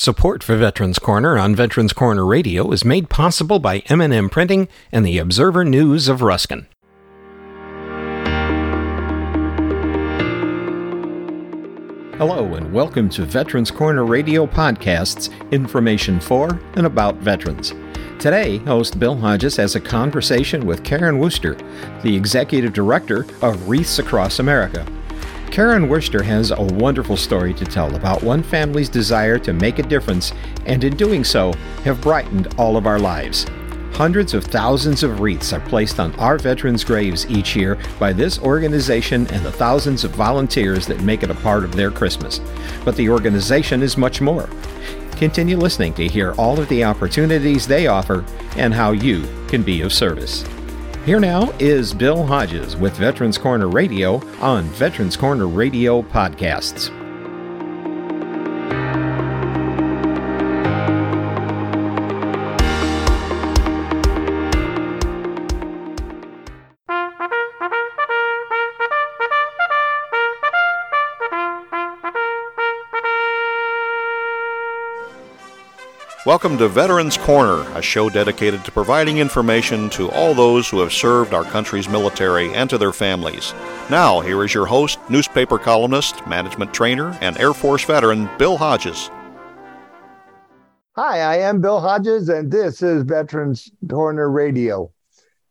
Support for Veterans Corner on Veterans Corner Radio is made possible by M&M Printing and the Observer News of Ruskin. Hello and welcome to Veterans Corner Radio Podcast's information for and about veterans. Today, host Bill Hodges has a conversation with Karen Worcester, the executive director of Wreaths Across America. Karen Worcester has a wonderful story to tell about one family's desire to make a difference, and in doing so, have brightened all of our lives. Hundreds of thousands of wreaths are placed on our veterans' graves each year by this organization and the thousands of volunteers that make it a part of their Christmas. But the organization is much more. Continue listening to hear all of the opportunities they offer and how you can be of service. Here now is Bill Hodges with Veterans Corner Radio on Veterans Corner Radio Podcasts. Welcome to Veterans Corner, a show dedicated to providing information to all those who have served our country's military and to their families. Now, here is your host, newspaper columnist, management trainer, and Air Force veteran, Bill Hodges. Hi, I am Bill Hodges, and this is Veterans Corner Radio.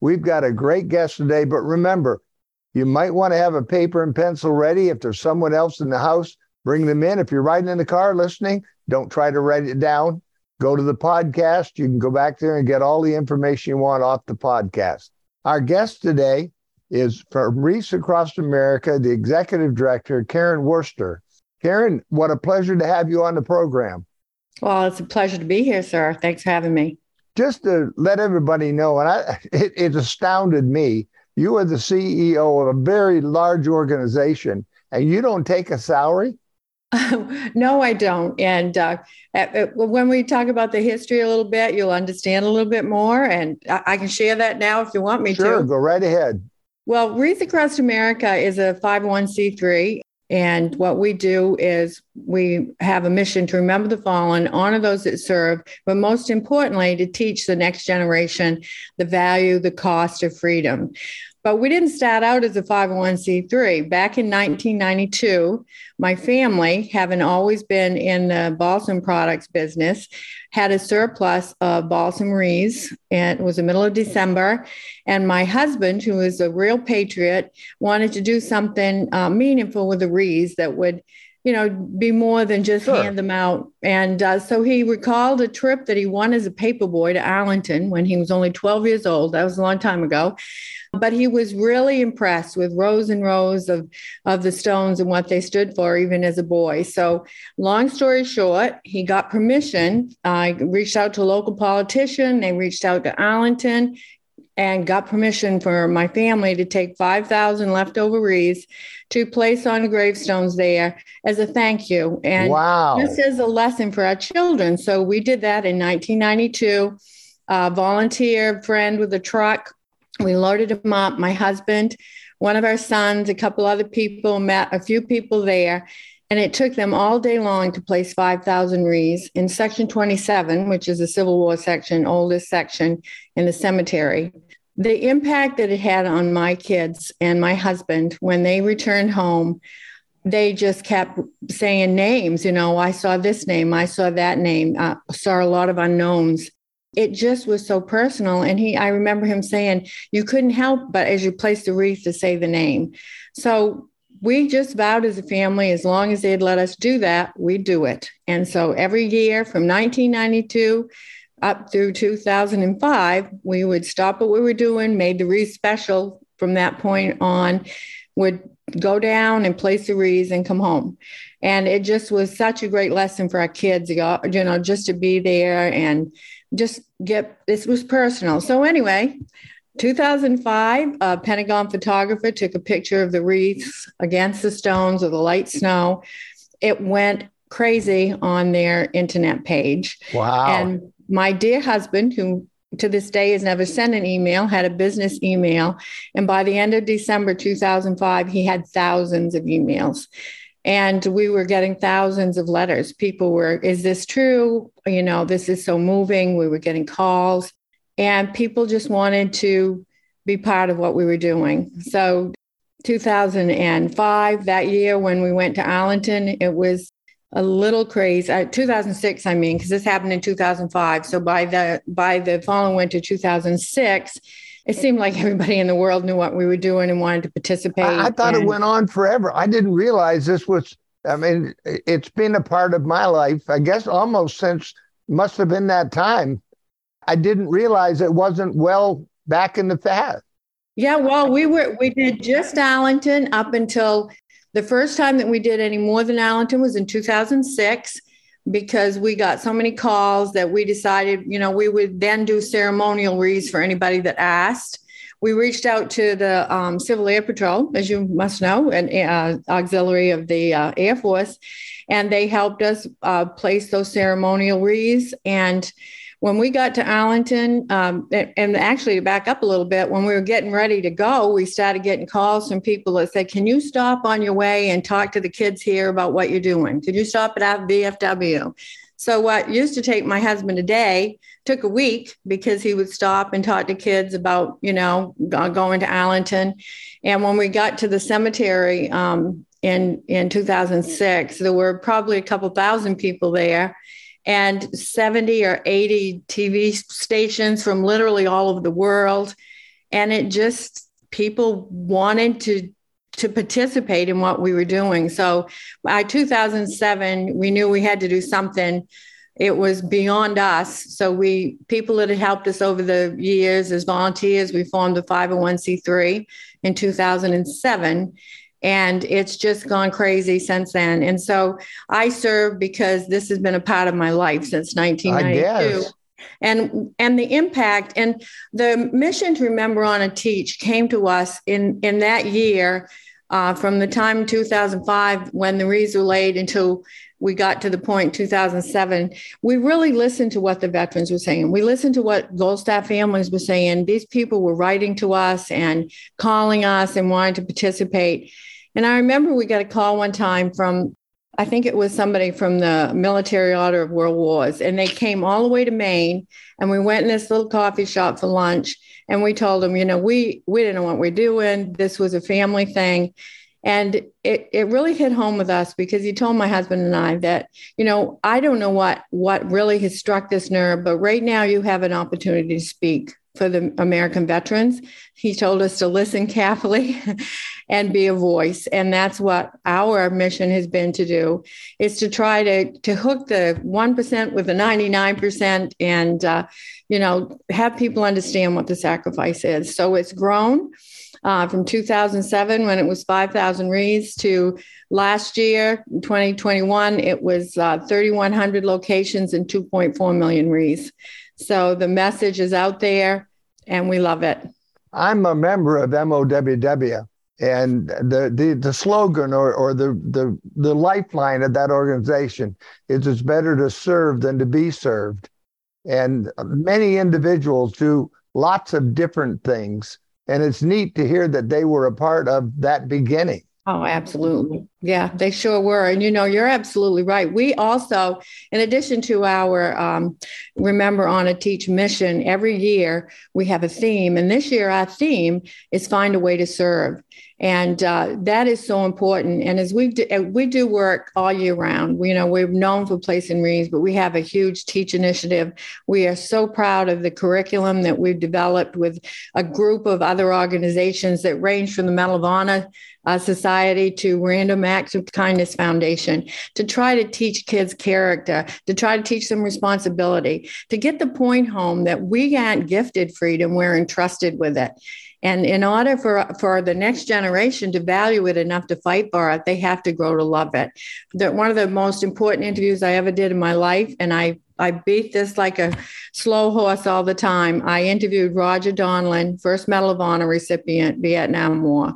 We've got a great guest today, but remember, you might want to have a paper and pencil ready. If there's someone else in the house, bring them in. If you're riding in the car listening, don't try to write it down Go to the podcast. You can go back there and get all the information you want off the podcast. Our guest today is from Wreaths Across America, the executive director, Karen Worcester. Karen, what a pleasure to have you on the program. Well, it's a pleasure to be here, sir. Thanks for having me. Just to let everybody know, and I, it, it astounded me. You are the CEO of a very large organization, and you don't take a salary. no, I don't. And uh, at, when we talk about the history a little bit, you'll understand a little bit more. And I, I can share that now if you want me sure, to. Sure, go right ahead. Well, Wreaths Across America is a 501c3. And what we do is we have a mission to remember the fallen, honor those that serve, but most importantly, to teach the next generation the value, the cost of freedom. But we didn't start out as a 501c3. Back in 1992, my family, having always been in the balsam products business, had a surplus of balsam wreaths, and it was the middle of December. And my husband, who is a real patriot, wanted to do something uh, meaningful with the wreaths that would you know, be more than just sure. hand them out. And uh, so he recalled a trip that he won as a paperboy to Arlington when he was only 12 years old. That was a long time ago. But he was really impressed with rows and rows of, of the stones and what they stood for, even as a boy. So, long story short, he got permission. I uh, reached out to a local politician. They reached out to Arlington and got permission for my family to take 5,000 leftover wreaths to place on gravestones there as a thank you. And wow. this is a lesson for our children. So we did that in 1992. A volunteer friend with a truck. We loaded them up. My husband, one of our sons, a couple other people, met a few people there. And it took them all day long to place 5,000 wreaths in Section 27, which is the Civil War section, oldest section in the cemetery the impact that it had on my kids and my husband when they returned home they just kept saying names you know i saw this name i saw that name uh, saw a lot of unknowns it just was so personal. And he i remember him saying you couldn't help but as you placed the wreath to say the name. So we just vowed as a family as long as they'd let us do that we'd do it. And so every year from 1992 up through 2005, we would stop what we were doing, made the wreath special from that point on, would go down and place the wreaths and come home. And it just was such a great lesson for our kids, you know, just to be there and just get this was personal. So, anyway, 2005, a Pentagon photographer took a picture of the wreaths against the stones of the light snow. It went crazy on their internet page. Wow. And my dear husband, who to this day has never sent an email, had a business email. And by the end of December 2005, he had thousands of emails. And we were getting thousands of letters. People were, is this true? You know, this is so moving. We were getting calls, and people just wanted to be part of what we were doing. So 2005, that year when we went to Arlington, it was a little crazy. Uh, 2006, I mean, because this happened in 2005. So by the by the following winter, 2006, it seemed like everybody in the world knew what we were doing and wanted to participate. I, I thought and, it went on forever. I didn't realize this was. I mean, it's been a part of my life. I guess almost since must have been that time. I didn't realize it wasn't well back in the past. Yeah, well, we were we did just Arlington up until the first time that we did any more than Arlington was in 2006 because we got so many calls that we decided, you know, we would then do ceremonial wreaths for anybody that asked. We reached out to the um, Civil Air Patrol, as you must know, an uh, auxiliary of the uh, Air Force, and they helped us uh, place those ceremonial wreaths. And when we got to Arlington, um, and actually to back up a little bit, when we were getting ready to go, we started getting calls from people that said, Can you stop on your way and talk to the kids here about what you're doing? Could you stop at VFW? So, what used to take my husband a day took a week because he would stop and talk to kids about, you know, going to Arlington. And when we got to the cemetery um, in, in 2006, there were probably a couple thousand people there and 70 or 80 TV stations from literally all over the world. And it just, people wanted to to participate in what we were doing. So by 2007, we knew we had to do something. It was beyond us. So we people that had helped us over the years as volunteers, we formed a 501c3 in 2007 and it's just gone crazy since then. And so I serve because this has been a part of my life since 1992 and and the impact and the mission to remember honor teach came to us in in that year uh, from the time 2005 when the wreaths were laid until we got to the point 2007 we really listened to what the veterans were saying. We listened to what gold star families were saying. These people were writing to us and calling us and wanting to participate and I remember we got a call one time from, I think it was somebody from the Military Order of World Wars, and they came all the way to Maine, and we went in this little coffee shop for lunch, and we told them, you know, we we didn't know what we're doing. This was a family thing. And it, it really hit home with us because he told my husband and I that, you know, I don't know what what really has struck this nerve, but right now you have an opportunity to speak for the American veterans. He told us to listen carefully and be a voice. And that's what our mission has been to do is to try to, to hook the 1% with the 99% and, uh, you know, have people understand what the sacrifice is. So it's grown. Uh, from 2007 when it was 5,000 wreaths to last year, 2021, it was uh, 3,100 locations and 2.4 million wreaths. So the message is out there and we love it. I'm a member of MOWW and the, the, the slogan or, or the, the, the lifeline of that organization is it's better to serve than to be served. And many individuals do lots of different things. And it's neat to hear that they were a part of that beginning. Oh, absolutely. Yeah, they sure were. And you know, you're absolutely right. We also, in addition to our um, Remember a Teach mission, every year we have a theme. And this year, our theme is Find a Way to Serve. And uh, that is so important. And as we do, uh, we do work all year round, we, you know, we're known for placing wreaths, but we have a huge teach initiative. We are so proud of the curriculum that we've developed with a group of other organizations that range from the Medal of Honor uh, Society to Random Acts of Kindness Foundation to try to teach kids character, to try to teach them responsibility, to get the point home that we aren't gifted freedom, we're entrusted with it. And in order for, for the next generation to value it enough to fight for it, they have to grow to love it. The, one of the most important interviews I ever did in my life, and I, I beat this like a slow horse all the time. I interviewed Roger Donlon, first Medal of Honor recipient, Vietnam War.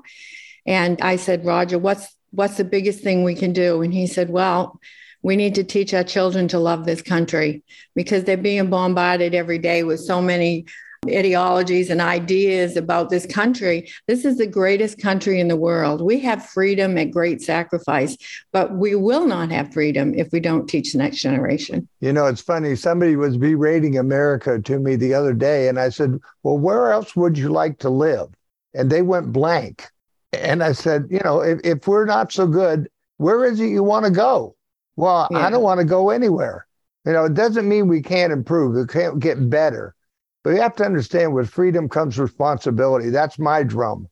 And I said, Roger, what's what's the biggest thing we can do? And he said, Well, we need to teach our children to love this country because they're being bombarded every day with so many ideologies and ideas about this country. This is the greatest country in the world. We have freedom at great sacrifice, but we will not have freedom if we don't teach the next generation. You know, it's funny. Somebody was berating America to me the other day, and I said, Well, where else would you like to live? And they went blank. And I said, You know, if, if we're not so good, where is it you want to go? Well, yeah. I don't want to go anywhere. You know, it doesn't mean we can't improve, we can't get better. But you have to understand with freedom comes responsibility. That's my drum.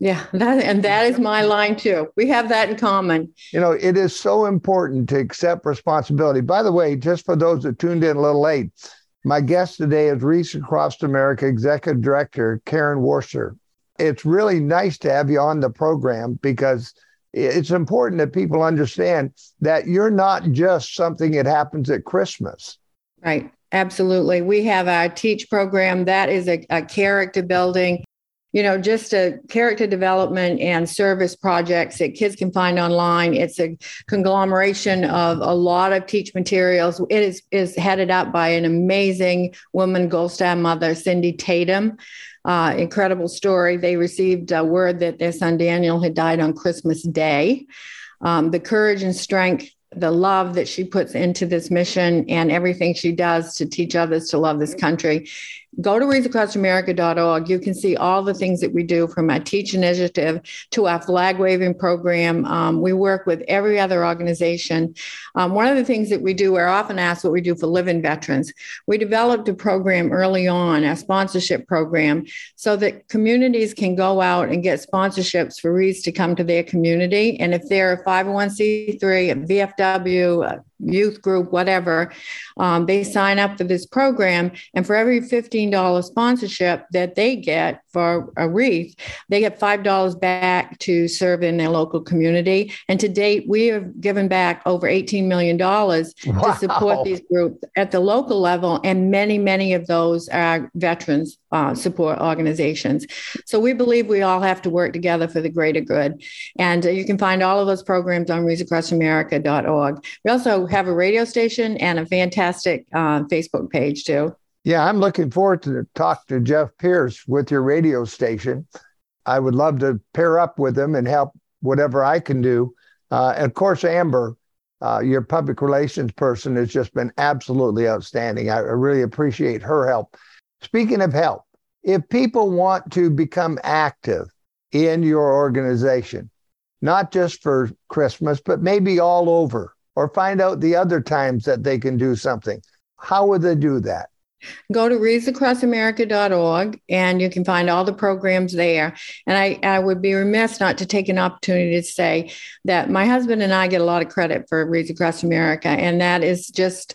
Yeah, that, and that is my line too. We have that in common. You know, it is so important to accept responsibility. By the way, just for those that tuned in a little late, my guest today is Wreaths Across America Executive Director Karen Worcester. It's really nice to have you on the program because it's important that people understand that you're not just something that happens at Christmas. Right. Absolutely. We have our teach program that is a, a character building, you know, just a character development and service projects that kids can find online. It's a conglomeration of a lot of teach materials. It is, is headed up by an amazing woman, Gold Star mother, Cindy Tatum. Uh, incredible story. They received a word that their son Daniel had died on Christmas Day. Um, the courage and strength the love that she puts into this mission and everything she does to teach others to love this country go to wreathsacrossamerica.org. You can see all the things that we do from our Teach Initiative to our flag waving program. Um, we work with every other organization. Um, one of the things that we do, we're often asked what we do for living veterans. We developed a program early on, a sponsorship program, so that communities can go out and get sponsorships for Wreaths to come to their community. And if they're a 501c3, a VFW, youth group, whatever, um, they sign up for this program. And for every $15 sponsorship that they get for a wreath, they get $5 back to serve in their local community. And to date, we have given back over $18 million wow. to support these groups at the local level. And many, many of those are veterans uh, support organizations. So we believe we all have to work together for the greater good. And uh, you can find all of those programs on wreathsacrossamerica.org. We also have a radio station and a fantastic uh, Facebook page too. Yeah, I'm looking forward to talk to Jeff Pierce with your radio station. I would love to pair up with him and help whatever I can do. Uh, and of course, Amber, uh, your public relations person has just been absolutely outstanding. I, I really appreciate her help. Speaking of help, if people want to become active in your organization, not just for Christmas, but maybe all over, or find out the other times that they can do something, how would they do that? Go to wreathsacrossamerica.org and you can find all the programs there. And I, I would be remiss not to take an opportunity to say that my husband and I get a lot of credit for Wreaths Across America, and that is just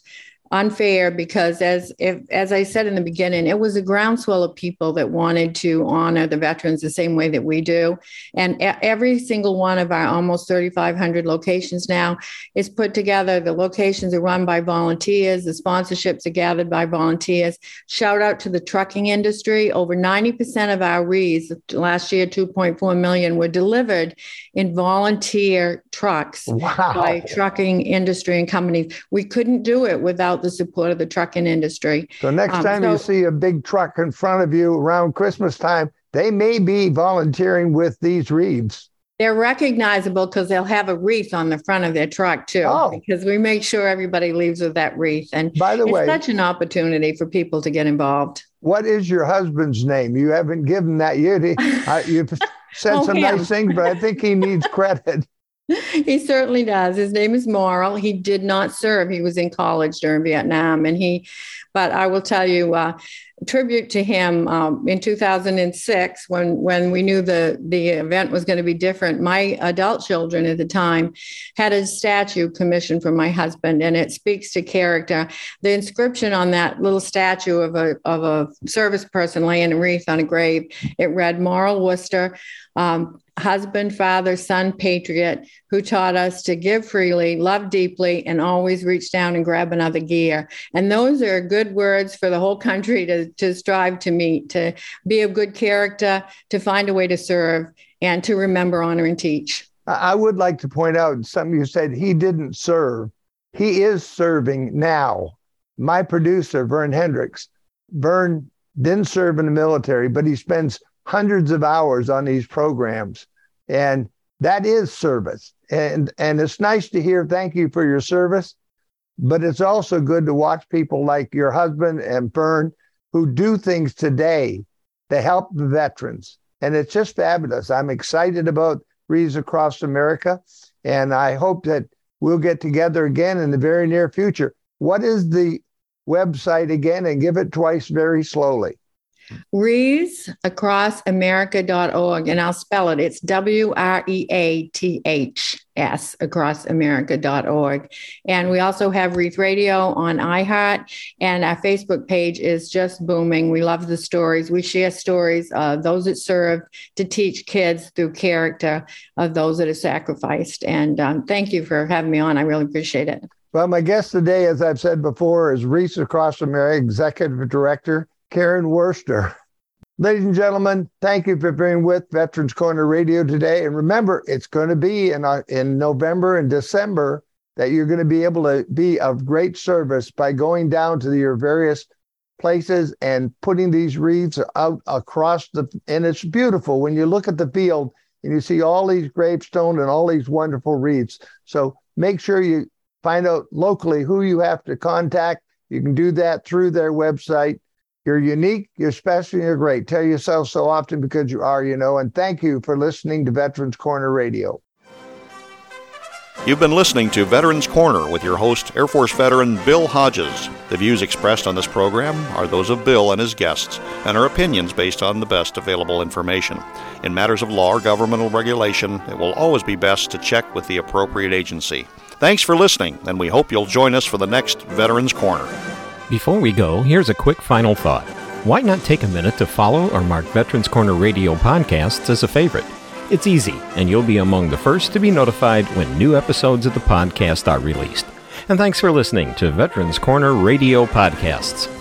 unfair because as if, as I said in the beginning, it was a groundswell of people that wanted to honor the veterans the same way that we do. And every single one of our almost 3,500 locations now is put together. The locations are run by volunteers. The sponsorships are gathered by volunteers. Shout out to the trucking industry. Over 90% of our wreaths last year, 2.4 million, were delivered in volunteer trucks wow. by trucking industry and companies. We couldn't do it without the support of the trucking industry. So next um, time so, you see a big truck in front of you around Christmas time, they may be volunteering with these wreaths. They're recognizable because they'll have a wreath on the front of their truck too. Oh. Because we make sure everybody leaves with that wreath. And by the it's way, such an opportunity for people to get involved. What is your husband's name? You haven't given that yet. you've said oh, some him. nice things, but I think he needs credit. he certainly does. His name is Morrill. He did not serve. He was in college during Vietnam, and he. But I will tell you, uh, tribute to him um, in 2006 when when we knew the the event was going to be different. My adult children at the time had a statue commissioned from my husband, and it speaks to character. The inscription on that little statue of a of a service person laying a wreath on a grave it read Morrill Worcester. Um, husband, father, son, patriot who taught us to give freely, love deeply, and always reach down and grab another gear. And those are good words for the whole country to, to strive to meet, to be a good character, to find a way to serve, and to remember, honor, and teach. I would like to point out something you said he didn't serve. He is serving now. My producer, Vern Hendricks, Vern didn't serve in the military, but he spends hundreds of hours on these programs. And that is service. And, and it's nice to hear thank you for your service, but it's also good to watch people like your husband and Vern who do things today to help the veterans. And it's just fabulous. I'm excited about Wreaths Across America. And I hope that we'll get together again in the very near future. What is the website again? And give it twice very slowly. wreathsacrossamerica.org, and I'll spell it. It's W R E A T H S acrossamerica.org. And we also have Wreath Radio on iHeart, and our Facebook page is just booming. We love the stories. We share stories of those that serve to teach kids through character of those that are sacrificed. And um, thank you for having me on. I really appreciate it. Well, my guest today, as I've said before, is Wreaths Across America Executive Director Karen Worcester. Ladies and gentlemen, thank you for being with Veterans Corner Radio today. And remember, it's going to be in, our, in November and December that you're going to be able to be of great service by going down to your various places and putting these wreaths out across the and it's beautiful when you look at the field and you see all these gravestones and all these wonderful wreaths so make sure you find out locally who you have to contact you can do that through their website you're unique, you're special, you're great. Tell yourself so often because you are, you know. And thank you for listening to Veterans Corner Radio. You've been listening to Veterans Corner with your host, Air Force veteran Bill Hodges. The views expressed on this program are those of Bill and his guests and are opinions based on the best available information. In matters of law or governmental regulation, it will always be best to check with the appropriate agency. Thanks for listening, and we hope you'll join us for the next Veterans Corner. Before we go, here's a quick final thought. Why not take a minute to follow or mark Veterans Corner Radio podcasts as a favorite? It's easy, and you'll be among the first to be notified when new episodes of the podcast are released. And thanks for listening to Veterans Corner Radio Podcasts.